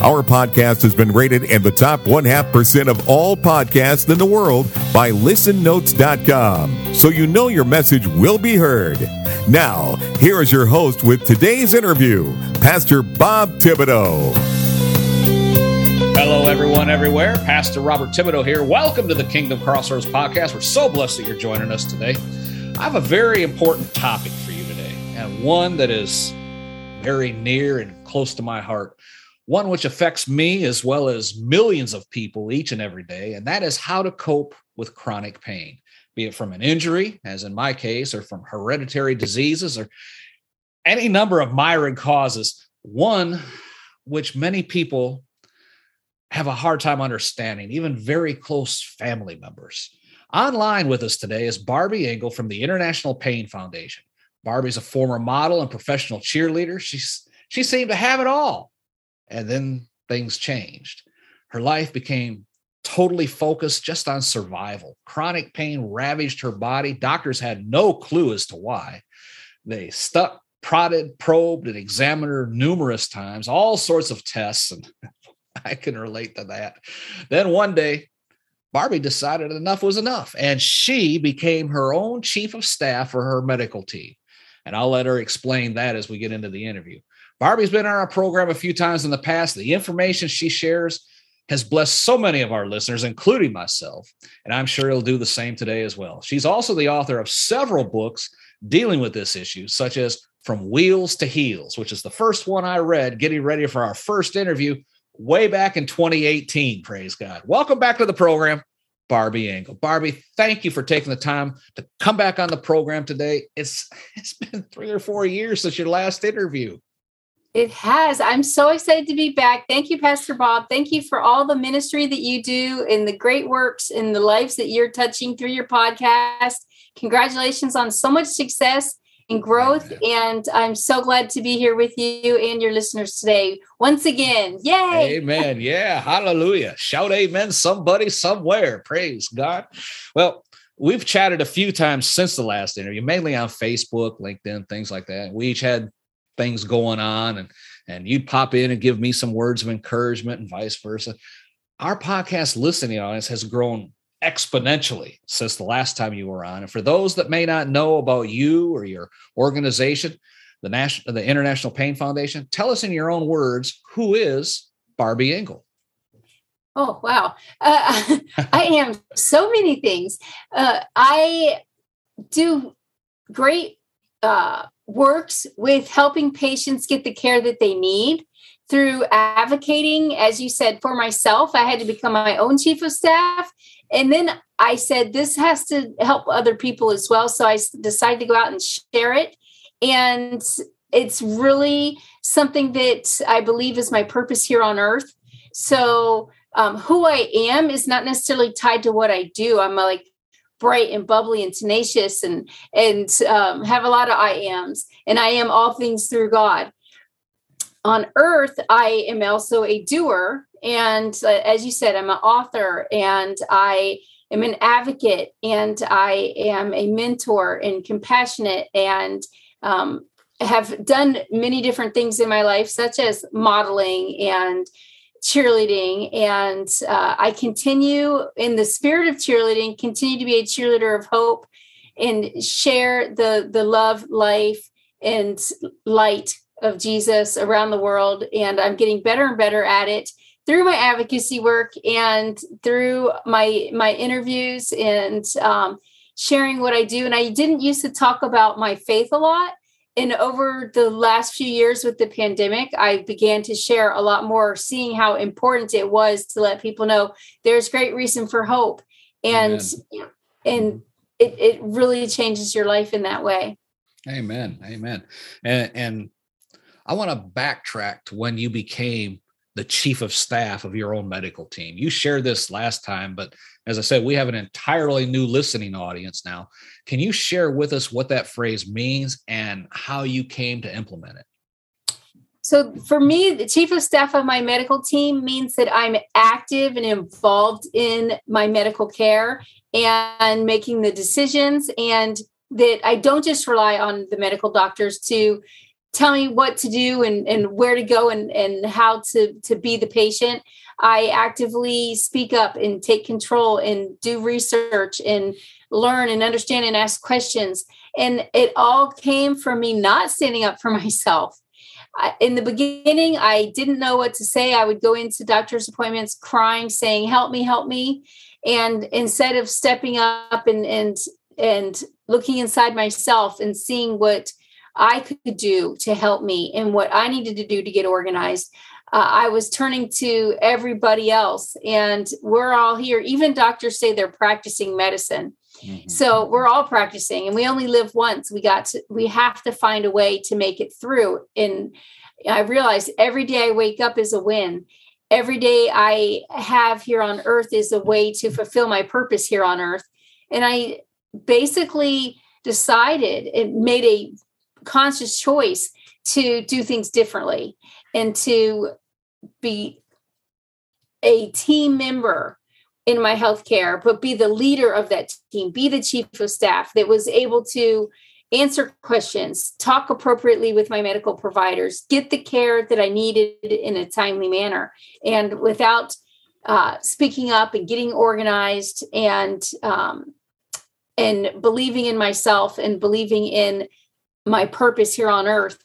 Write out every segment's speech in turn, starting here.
Our podcast has been rated in the top one half percent of all podcasts in the world by listennotes.com. So you know your message will be heard. Now, here is your host with today's interview, Pastor Bob Thibodeau. Hello, everyone, everywhere. Pastor Robert Thibodeau here. Welcome to the Kingdom Crossroads podcast. We're so blessed that you're joining us today. I have a very important topic for you today, and one that is very near and close to my heart one which affects me as well as millions of people each and every day, and that is how to cope with chronic pain, be it from an injury, as in my case, or from hereditary diseases, or any number of myriad causes. One which many people have a hard time understanding, even very close family members. Online with us today is Barby Ingle from the International Pain Foundation. Barby's a former model and professional cheerleader. She's she seemed to have it all and then things changed. Her life became totally focused just on survival. Chronic pain ravaged her body. Doctors had no clue as to why. They stuck, prodded, probed, and examined her numerous times, all sorts of tests. And I can relate to that. Then one day, Barby decided enough was enough, and she became her own chief of staff for her medical team. And I'll let her explain that as we get into the interview. Barby's been on our program a few times in the past. The information she shares has blessed so many of our listeners, including myself, and I'm sure he'll do the same today as well. She's also the author of several books dealing with this issue, such as From Wheels to Heels, which is the first one I read getting ready for our first interview way back in 2018. Praise God. Welcome back to the program. Barby Ingle. Barby, thank you for taking the time to come back on the program today. It's it's been 3 or 4 years since your last interview. It has. I'm so excited to be back. Thank you, Pastor Bob. Thank you for all the ministry that you do and the great works and the lives that you're touching through your podcast. Congratulations on so much success and growth. And I'm so glad to be here with you and your listeners today. Once again, yay. Amen. Yeah. Hallelujah. Shout amen, somebody, somewhere. Praise God. Well, we've chatted a few times since the last interview, mainly on Facebook, LinkedIn, things like that. We each had things going on and and you'd pop in and give me some words of encouragement and vice versa. Our podcast listening audience has grown exponentially since the last time you were on. And for those that may not know about you or your organization the national the international pain foundation tell us in your own words who is barby ingle? Oh wow. Uh, i am so many things. Uh, i do great uh, works with helping patients get the care that they need through advocating, as you said, for myself. I had to become my own chief of staff. And then I said, this has to help other people as well. So I decided to go out and share it. And it's really something that I believe is my purpose here on earth. So um, who I am is not necessarily tied to what I do. I'm like bright and bubbly and tenacious and and um, have a lot of I ams. And I am all things through God. On earth, I am also a doer. And uh, as you said, I'm an author and I am an advocate and I am a mentor and compassionate and um, have done many different things in my life, such as modeling and cheerleading and uh, i continue in the spirit of cheerleading continue to be a cheerleader of hope and share the the love life and light of jesus around the world. And i'm getting better and better at it through my advocacy work and through my my interviews and um, sharing what i do. And i didn't used to talk about my faith a lot and over the last few years with the pandemic, I began to share a lot more, seeing how important it was to let people know there's great reason for hope. And Amen. and mm-hmm. it, it really changes your life in that way. Amen. Amen. And and I want to backtrack to when you became the chief of staff of your own medical team. You shared this last time, but as I said, we have an entirely new listening audience now. Can you share with us what that phrase means and how you came to implement it? So, for me, the chief of staff of my medical team means that I'm active and involved in my medical care and making the decisions, and that I don't just rely on the medical doctors to tell me what to do and, and where to go and, and how to, to be the patient. I actively speak up and take control and do research and learn and understand and ask questions. And it all came from me not standing up for myself. in the beginning, I didn't know what to say. I would go into doctor's appointments crying, saying, Help me, help me. And instead of stepping up and, and, and looking inside myself and seeing what I could do to help me and what I needed to do to get organized. Uh, I was turning to everybody else, and we're all here. Even doctors say they're practicing medicine. Mm-hmm. So we're all practicing, and we only live once. We got to, we have to find a way to make it through. And I realized every day I wake up is a win. Every day I have here on earth is a way to fulfill my purpose here on earth. And I basically decided it made a conscious choice to do things differently and to be a team member in my healthcare, but be the leader of that team, be the chief of staff that was able to answer questions, talk appropriately with my medical providers, get the care that I needed in a timely manner, and without uh, speaking up and getting organized and um, and believing in myself and believing in my purpose here on earth,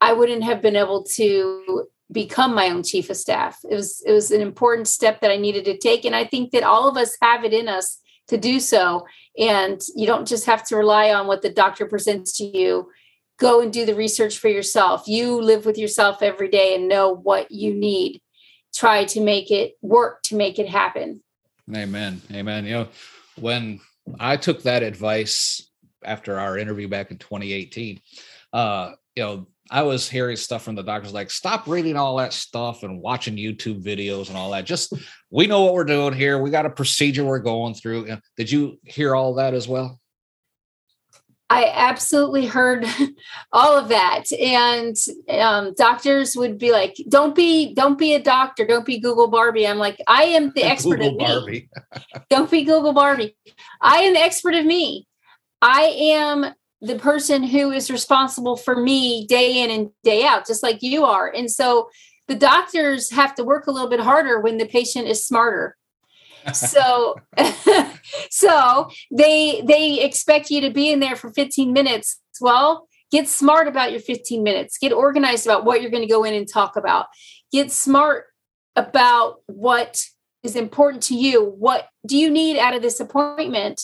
I wouldn't have been able to become my own chief of staff. It was it was an important step that I needed to take and I think that all of us have it in us to do so and you don't just have to rely on what the doctor presents to you. Go and do the research for yourself. You live with yourself every day and know what you need. Try to make it work to make it happen. Amen. Amen. You know, when I took that advice after our interview back in 2018, uh, you know, I was hearing stuff from the doctors like, stop reading all that stuff and watching YouTube videos and all that. Just we know what we're doing here. We got a procedure we're going through. Did you hear all that as well? I absolutely heard all of that, and um, doctors would be like, "Don't be, don't be a doctor. Don't be Google Barbie." I'm like, "I am the expert Google of me. don't be Google Barbie. I am the expert of me. I am the person who is responsible for me day in and day out, just like you are. And so the doctors have to work a little bit harder when the patient is smarter. so so they they expect you to be in there for 15 minutes. Well, get smart about your 15 minutes. Get organized about what you're going to go in and talk about. Get smart about what is important to you. What do you need out of this appointment?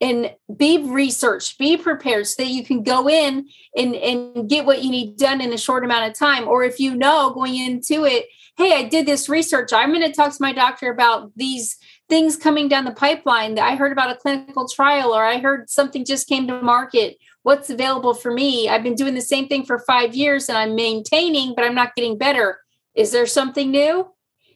And be researched, be prepared so that you can go in and, and get what you need done in a short amount of time. Or if you know going into it, hey, I did this research, I'm going to talk to my doctor about these things coming down the pipeline that I heard about a clinical trial or I heard something just came to market. What's available for me? I've been doing the same thing for five years and I'm maintaining, but I'm not getting better. Is there something new?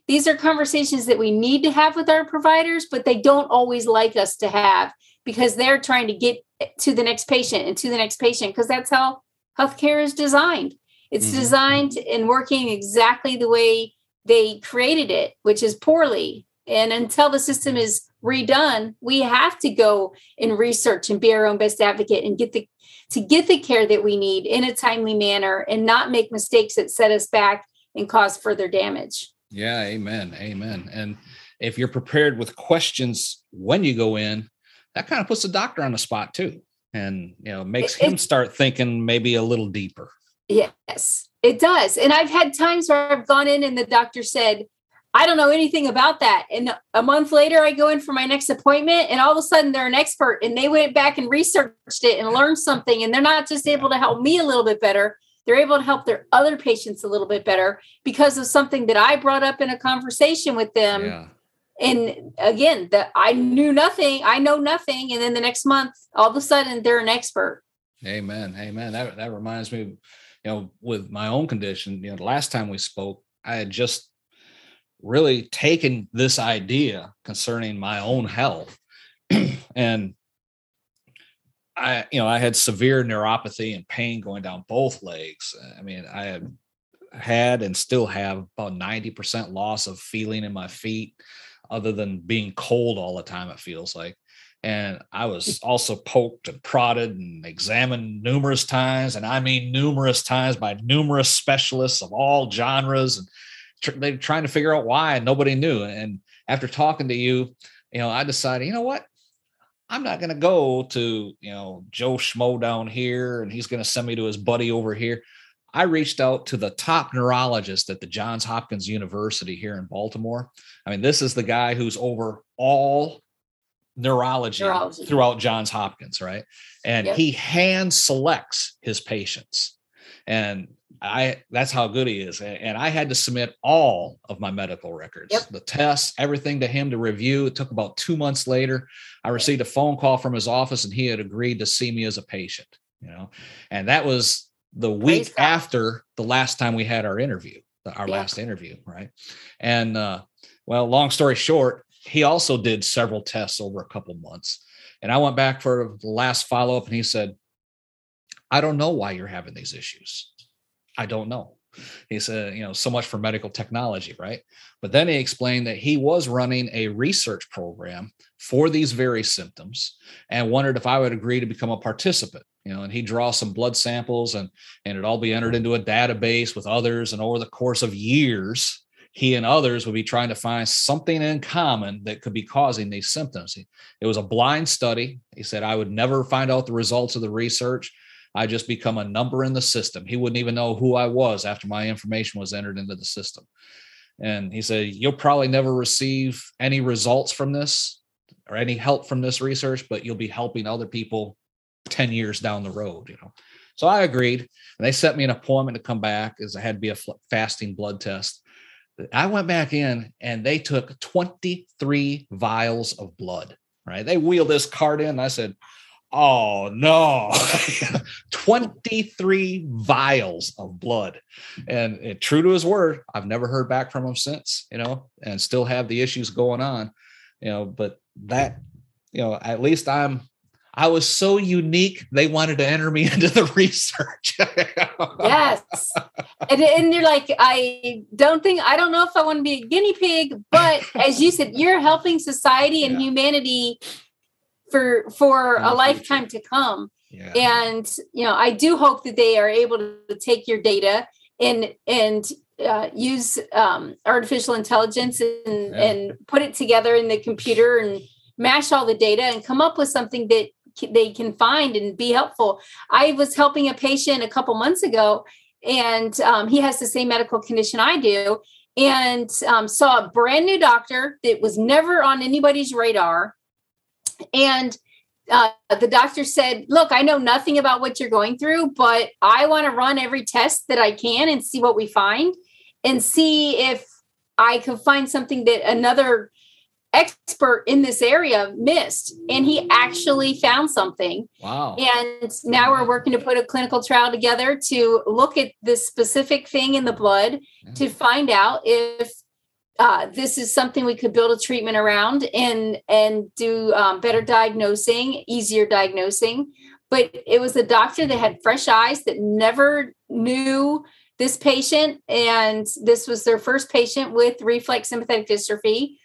These are conversations that we need to have with our providers, but they don't always like us to have because they're trying to get to the next patient and to the next patient because that's how healthcare is designed. It's mm-hmm. designed and working exactly the way they created it, which is poorly. And until the system is redone, we have to go and research and be our own best advocate and get the to get the care that we need in a timely manner and not make mistakes that set us back and cause further damage. Yeah, amen. Amen. And if you're prepared with questions when you go in, that kind of puts the doctor on the spot too and you know makes it, him start thinking maybe a little deeper. Yes it does and i've had times where i've gone in and the doctor said i don't know anything about that and a month later i go in for my next appointment and all of a sudden they're an expert and they went back and researched it and learned something and they're not just able to help me a little bit better they're able to help their other patients a little bit better because of something that i brought up in a conversation with them yeah and again that i knew nothing i know nothing. And then the next month all of a sudden they're an expert. Amen amen. That, that reminds me you know with my own condition you know the last time we spoke I had just really taken this idea concerning my own health. And I, you know, I had severe neuropathy and pain going down both legs. I mean, I had had and still have about 90% loss of feeling in my feet, other than being cold all the time, it feels like. And I was also poked and prodded and examined numerous times. And I mean, numerous times by numerous specialists of all genres. And tr- they're trying to figure out why, and nobody knew. And after talking to you, you know, I decided, you know what? I'm not going to go to, you know, Joe Schmo down here and he's going to send me to his buddy over here. I reached out to the top neurologist at the Johns Hopkins University here in Baltimore. I mean, this is the guy who's over all neurology, neurology. throughout Johns Hopkins, right? And yep. he hand selects his patients. And I that's how good he is. And I had to submit all of my medical records, yep. the tests, everything to him to review. It took about two months later. I received a phone call from his office and he had agreed to see me as a patient, you know, and that was the week after the last time we had our interview, our yep. last interview, right? And uh, well, long story short, he also did several tests over a couple months. And I went back for the last follow up and he said, I don't know why you're having these issues. I don't know. He said, you know, so much for medical technology, right? But then he explained that he was running a research program for these very symptoms and wondered if I would agree to become a participant. You know, and he'd draw some blood samples and and it'd all be entered into a database with others. And over the course of years, he and others would be trying to find something in common that could be causing these symptoms. It was a blind study. He said, I would never find out the results of the research. I just become a number in the system. He wouldn't even know who I was after my information was entered into the system. And he said, You'll probably never receive any results from this or any help from this research, but you'll be helping other people 10 years down the road, you know. So I agreed. And they set me an appointment to come back as I had to be a fasting blood test. I went back in and they took 23 vials of blood, right? They wheeled this cart in. I said, Oh no, 23 vials of blood. And, and, true to his word, I've never heard back from him since, you know, and still have the issues going on, you know, but that, you know, at least I'm I was so unique, they wanted to enter me into the research. yes. And, and you're like, I don't think, I don't know if I want to be a guinea pig, but as you said, you're helping society and yeah. humanity for for a lifetime to come. Yeah. And you know, I do hope that they are able to take your data and and uh, use um, artificial intelligence and yeah. and put it together in the computer and mash all the data and come up with something that they can find and be helpful. I was helping a patient a couple months ago, and um, he has the same medical condition I do, and um, saw a brand new doctor that was never on anybody's radar and uh, the doctor said, Look, I know nothing about what you're going through, but I want to run every test that I can and see what we find and see if I could find something that another expert in this area missed. And he actually found something. Wow. And now we're working to put a clinical trial together to look at this specific thing in the blood yeah. to find out if uh, this is something we could build a treatment around and and do um, better diagnosing, easier diagnosing. But it was a doctor that had fresh eyes that never knew this patient, and this was their first patient with reflex sympathetic dystrophy.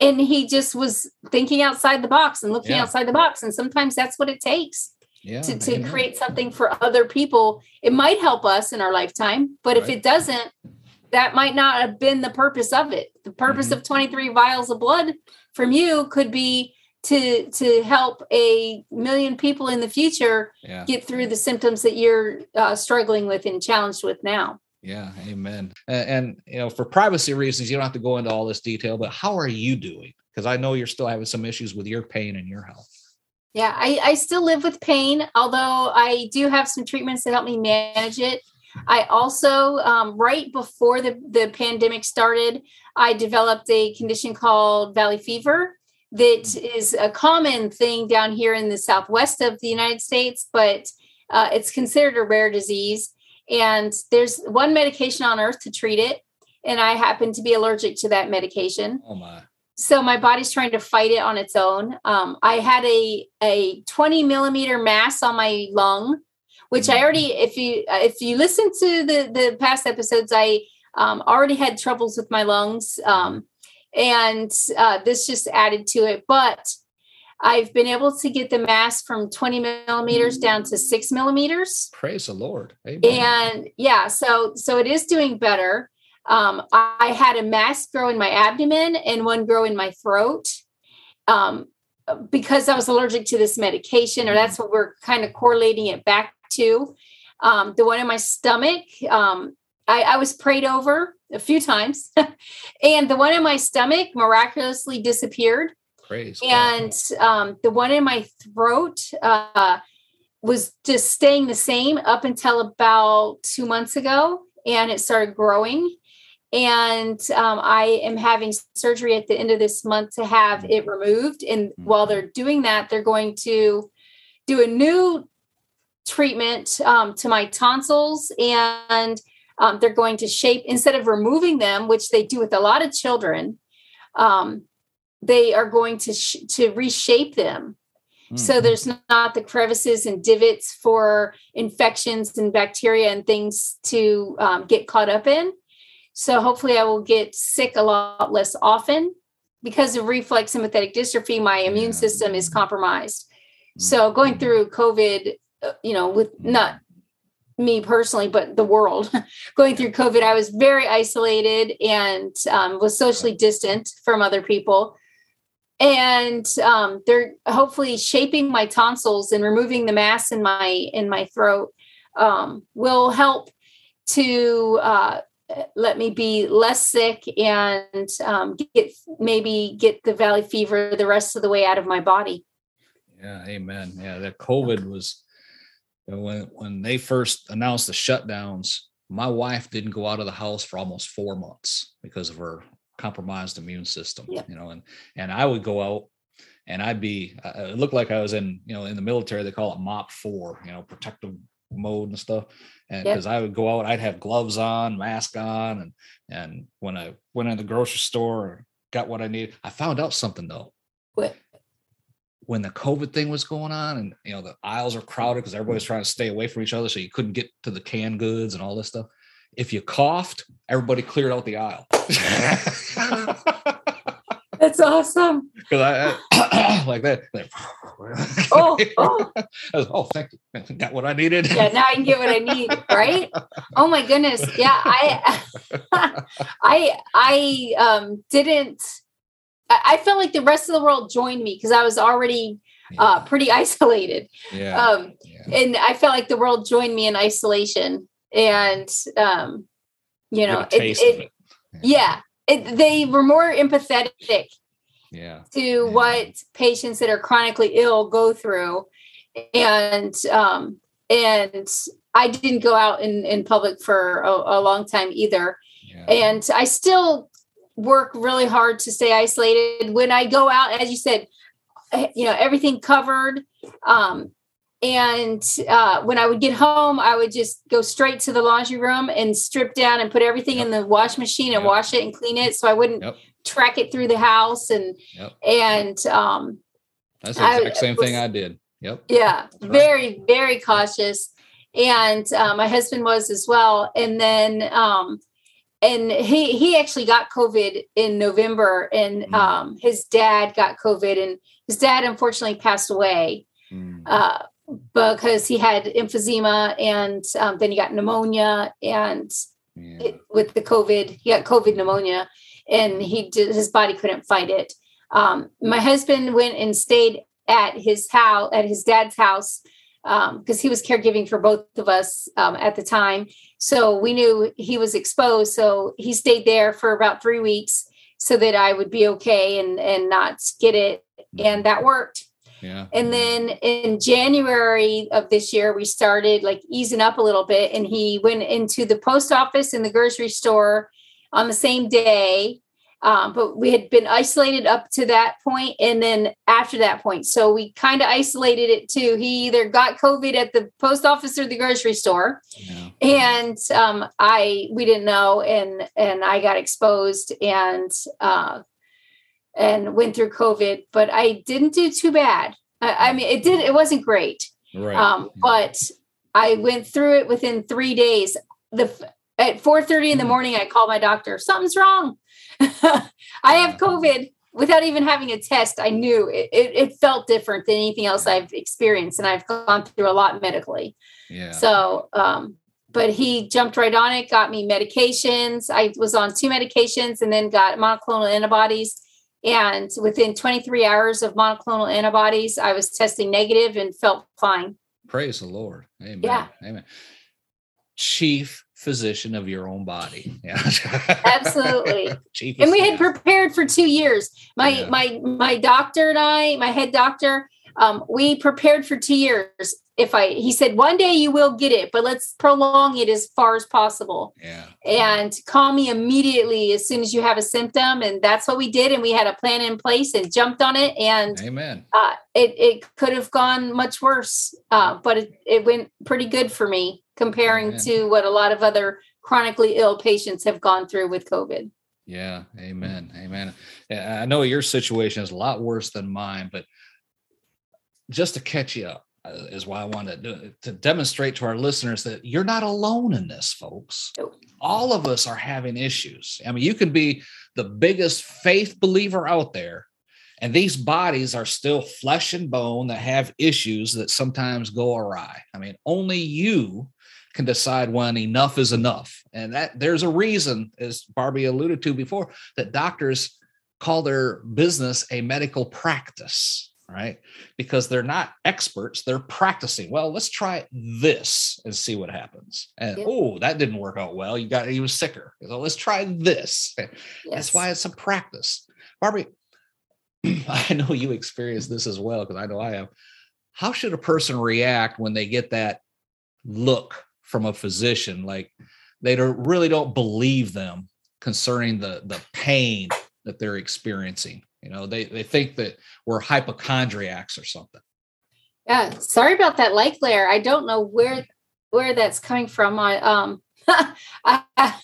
And he just was thinking outside the box and looking yeah. outside the box. And sometimes that's what it takes. Yeah, to, to create something for other people. It might help us in our lifetime, but right. if it doesn't, that might not have been the purpose of it. The purpose mm-hmm. of 23 vials of blood from you could be to to help a million people in the future yeah. get through the symptoms that you're uh, struggling with and challenged with now. Yeah, amen. And, and, you know, for privacy reasons, you don't have to go into all this detail. But how are you doing? Because I know you're still having some issues with your pain and your health. Yeah, I, I still live with pain, although I do have some treatments to help me manage it. I also, um, right before the, the pandemic started, I developed a condition called valley fever that mm. a common thing down here in the southwest of the United States, but uh, it's considered a rare disease. And there's one medication on earth to treat it. and I happen to be allergic to that medication. Oh my. So my body's trying to fight it on its own. Um, I had a a 20 millimeter mass on my lung, which I already, if you if you listen to the the past episodes, I um, already had troubles with my lungs, um, and uh, this just added to it. But I've been able to get the mass from 20 millimeters down to six millimeters. Praise the Lord. Amen. And yeah, so so it is doing better. Um, I had a mass grow in my abdomen and one grow in my throat um, because I was allergic to this medication, or that's what we're kind of correlating it back to. Um, the one in my stomach, um, I, I, was prayed over a few times, and the one in my stomach miraculously disappeared. Praise and um, the one in my throat uh, was just staying the same up until about two months ago, and it started growing and um, I am having surgery at the end of this month to have it removed. And mm-hmm. while they're doing that, they're going to do a new treatment um, to my tonsils, and um, they're going to shape instead of removing them, which they do with a lot of children. Um, they are going to sh- to reshape them. Mm-hmm. So there's not the crevices and divots for infections and bacteria and things to um, get caught up in so hopefully, I will get sick a lot less often because of reflex sympathetic dystrophy. My immune system is compromised. So going through COVID, you know, with not me personally, but the world. Going through COVID, I was very isolated and um, was socially distant from other people. And um, they're hopefully shaping my tonsils and removing the mass in my in my throat um, will help to uh, let me be less sick and um, get maybe get the valley fever the rest of the way out of my body. Yeah amen. Yeah that covid was when when they first announced the shutdowns my wife didn't go out of the house for almost four months because of her compromised immune system yeah. you know and and i would go out and i'd be uh, it looked like i was in you know in the military they call it MOPP four you know protective mode and stuff and because yep. I would go out, I'd have gloves on, mask on, and and when I went in the grocery store, and got what I needed. I found out something though. What? When the COVID thing was going on, and you know the aisles are crowded because everybody's trying to stay away from each other, so you couldn't get to the canned goods and all this stuff. If you coughed, everybody cleared out the aisle. That's awesome. Because I, I like that. Like, oh, oh. Was, oh, thank you. Got what I needed. Yeah, now I can get what I need. Right? Oh my goodness. Yeah, I, I, I um didn't. I felt like the rest of the world joined me because I was already uh, pretty isolated. Yeah. Um, yeah. and I felt like the world joined me in isolation, and um, you know, it, it, it yeah, it, they were more empathetic yeah. to yeah. what patients that are chronically ill go through and um and i didn't go out in in public for a, a long time either yeah. and i still work really hard to stay isolated when i go out as you said eh, you know everything covered um and uh, when I would get home, I would just go straight to the laundry room and strip down and put everything yep. in the wash machine and yep. wash it and clean it, so I wouldn't yep. track it through the house. And and um, that's the exact I, same was, thing I did. Yep. Yeah, very very cautious, and uh, my husband was as well. And then um, and he he actually got COVID in November, and mm. um, his dad got COVID, and his dad unfortunately passed away. Mm. Uh, because he had emphysema and um, then he got pneumonia and yeah. it, with the COVID, he got COVID pneumonia and he did, his body couldn't fight it. Um, my husband went and stayed at his house, at his dad's house, because um, he was caregiving for both of us um, at the time. So we knew he was exposed. So he stayed there for about three weeks so that I would be okay and and not get it. And that worked. Yeah. And then in January of this year, we started like easing up a little bit. And he went into the post office and the grocery store on the same day Um, but we had been isolated up to that point and then after that point. So we kind of isolated it too. He either got COVID at the post office or the grocery store. Yeah. And um, I we didn't know and and I got exposed and uh, and went through COVID, but I didn't do too bad. I, I mean it did it wasn't great. Right. Um, but I went through it within three days. The at 4 30 in the hmm. morning, I called my doctor. Something's wrong I have COVID without even having a test. I knew it, it, it, felt different than anything else I've experienced, and I've gone through a lot medically. Yeah. So, um, but he jumped right on it, got me medications. I was on two medications and then got monoclonal antibodies. And within 23 hours of monoclonal antibodies, I was testing negative and felt fine. Praise the Lord. Amen. Yeah. Amen. Chief physician of your own body. Yeah. Absolutely. and we had prepared for two years. My yeah. my my doctor and I, my head doctor, um, we prepared for two years. If I he said one day you will get it, but let's prolong it as far as possible. Yeah. And call me immediately as soon as you have a symptom. And that's what we did. And we had a plan in place and jumped on it. And amen. Uh, it, it could have gone much worse. Uh, but it, it went pretty good for me comparing amen. to what a lot of other chronically ill patients have gone through with COVID. Yeah, amen, amen. I know your situation is a lot worse than mine, but just to catch you up uh, is why I wanted to, to demonstrate to our listeners that you're not alone in this, folks. All of us are having issues. I mean, you can be the biggest faith believer out there, and these bodies are still flesh and bone that have issues that sometimes go awry. I mean, only you can decide when enough is enough. And that there's a reason, as Barby alluded to before, that doctors call their business a medical practice, right? Because they're not experts, they're practicing. Well, let's try this and see what happens. And yep. oh, that didn't work out well. You got even sicker. So let's try this. Yes. That's why it's a practice. Barby, I know you experienced this as well, because I know I have. How should a person react when they get that look from a physician like they don't really don't believe them concerning the the pain that they're experiencing. You know they they think that we're hypochondriacs or something. Yeah sorry about that light layer i don't know where where that's coming from. I um I,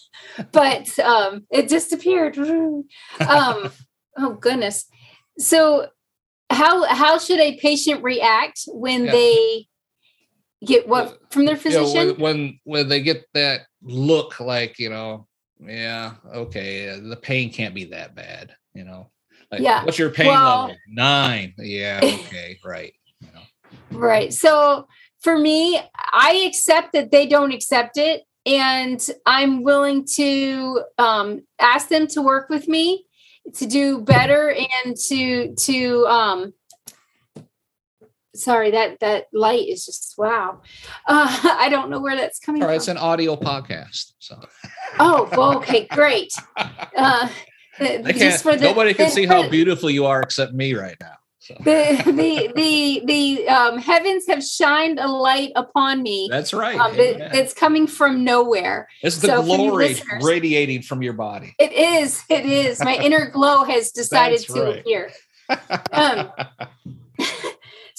but um it disappeared. Um oh goodness. So how how should a patient react when yeah. they get what from their physician you know, when, when they get that look like you know yeah okay the pain can't be that bad you know? Like, yeah what's your pain well, level? Nine. Yeah okay right you know? Right so for me i accept that they don't accept it and i'm willing to um, ask them to work with me to do better and to to um, sorry that that light is just wow uh, i don't know where that's coming right, from it's an audio podcast so oh well, okay great uh, just for the, nobody can the, see how beautiful you are except me right now so. the the the the um, heavens have shined a light upon me. That's right. Um, it, it's coming from nowhere. It's the so glory radiating from your body. It is. It is. My inner glow has decided to right. appear. Um,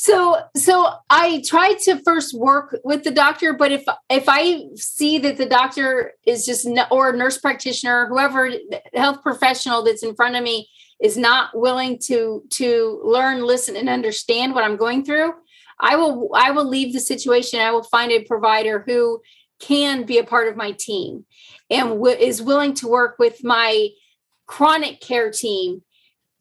so so i try to first work with the doctor but if if i see that the doctor is just or nurse practitioner whoever health professional that's in front of me is not willing to to learn listen and understand what i'm going through i will i will leave the situation. I will find a provider who can be a part of my team and w- is willing to work with my chronic care team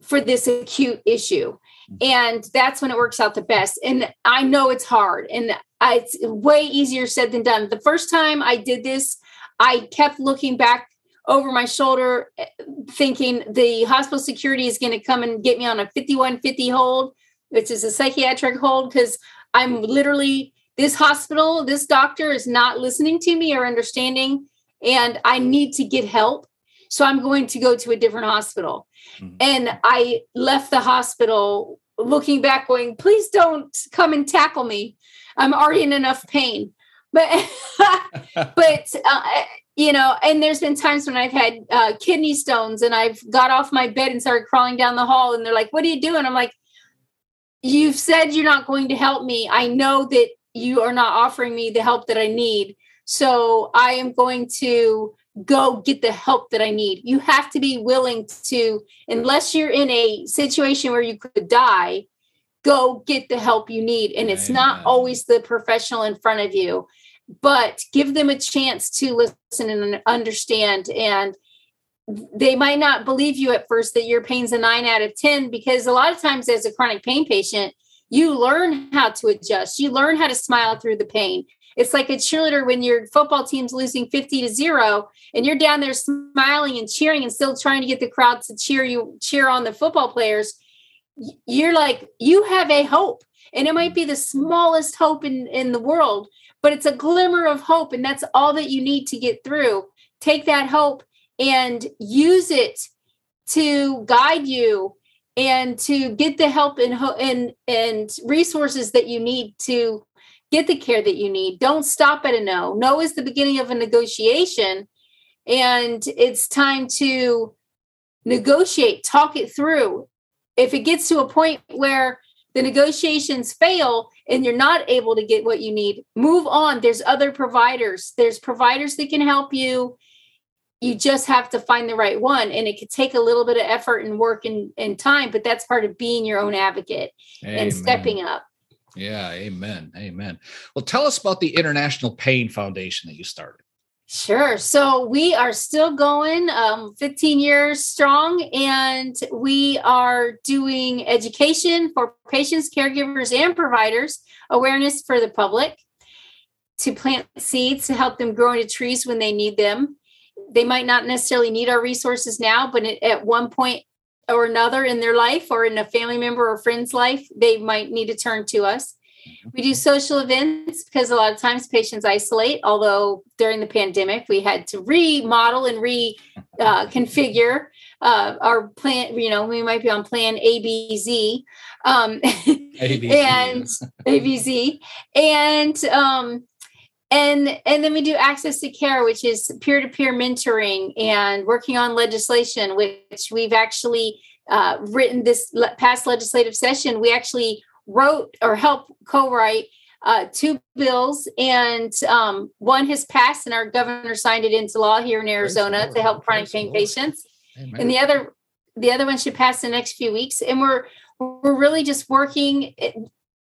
for this acute issue and that's when it works out the best. And i know it's hard. And I, it's way easier said than done. The first time i did this i kept looking back over my shoulder eh, thinking the hospital security is going to come and get me on a 5150 hold which is a psychiatric hold because i'm literally this hospital this doctor is not listening to me or understanding and i need to get help. So i'm going to go to a different hospital. Mm-hmm. and i left the hospital looking back going please don't come and tackle me i'm already in enough pain but but uh, you know, and there's been times when I've had uh, kidney stones and I've got off my bed and started crawling down the hall, and they're like, "What are you doing?" I'm like, "You've said you're not going to help me. I know that you are not offering me the help that I need, so I am going to." Go get the help that I need. You have to be willing to, unless you're in a situation where you could die, go get the help you need. And it's Amen. not always the professional in front of you, but give them a chance to listen and understand. And they might not believe you at first that your pain's a nine out of 10, because a lot of times as a chronic pain patient, you learn how to adjust, you learn how to smile through the pain. It's like a cheerleader when your football team's losing 50 to 0 and you're down there smiling and cheering and still trying to get the crowd to cheer you cheer on the football players you're like you have a hope. And it might be the smallest hope in in the world but it's a glimmer of hope and that's all that you need to get through. Take that hope and use it to guide you and to get the help and and and resources that you need to get the care that you need don't stop at a no no is the beginning of a negotiation and it's time to negotiate talk it through if it gets to a point where the negotiations fail and you're not able to get what you need, move on. There's other providers. There's providers that can help you. You just have to find the right one. And it could take a little bit of effort and work and, and time, but that's part of being your own advocate amen. and stepping up. Yeah, amen. Amen. Well, tell us about the International Pain Foundation that you started. Sure. So we are still going, um, 15 years strong, and we are doing education for patients, caregivers, and providers, awareness for the public to plant seeds to help them grow into trees when they need them. They might not necessarily need our resources now, but at one point or another in their life or in a family member or friend's life, they might need to turn to us. We do social events because a lot of times patients isolate. Although during the pandemic, we had to remodel and reconfigure uh, uh, our plan. You know, we might be on plan ABZ, um, and ABZ, and um, and and then we do access to care, which is peer to peer mentoring and working on legislation, which we've actually uh, written this past legislative session. We actually wrote or helped co-write uh, two bills, and um, one has passed, and our governor signed it into law here in Arizona to help chronic pain patients, Amen. and the other the other one should pass in the next few weeks. And we're we're really just working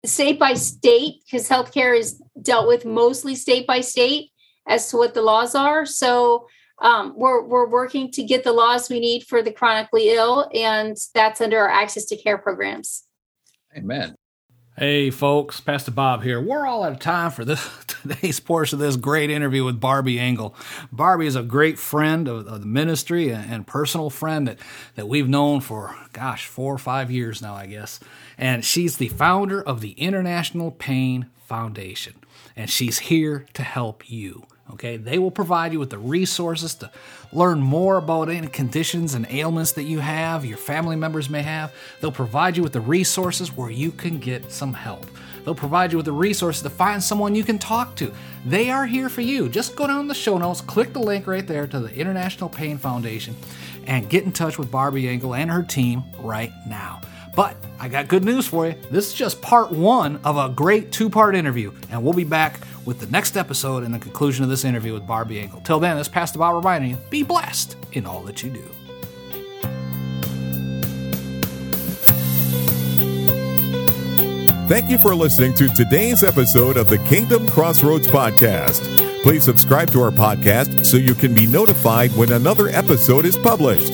state by state because healthcare is dealt with mostly state by state as to what the laws are. So um, we're we're working to get the laws we need for the chronically ill, and that's under our access to care programs. Amen. Hey folks, Pastor Bob here. We're all out of time for this today's portion of this great interview with Barby Ingle. Barby is a great friend of, of, the ministry and, and personal friend that, that we've known for, gosh, four or five years now, I guess. And she's the founder of the International Pain Foundation. And she's here to help you. Okay, they will provide you with the resources to learn more about any conditions and ailments that you have, your family members may have. They'll provide you with the resources where you can get some help. They'll provide you with the resources to find someone you can talk to. They are here for you. Just go down the show notes, click the link right there to the International Pain Foundation, and get in touch with Barby Ingle and her team right now. But I got good news for you. This is just part one of a great two part interview, and we'll be back with the next episode and the conclusion of this interview with Barby Ingle. Till then, this Pastor Bob reminding you be blessed in all that you do. Thank you for listening to today's episode of the Kingdom Crossroads Podcast. Please subscribe to our podcast so you can be notified when another episode is published.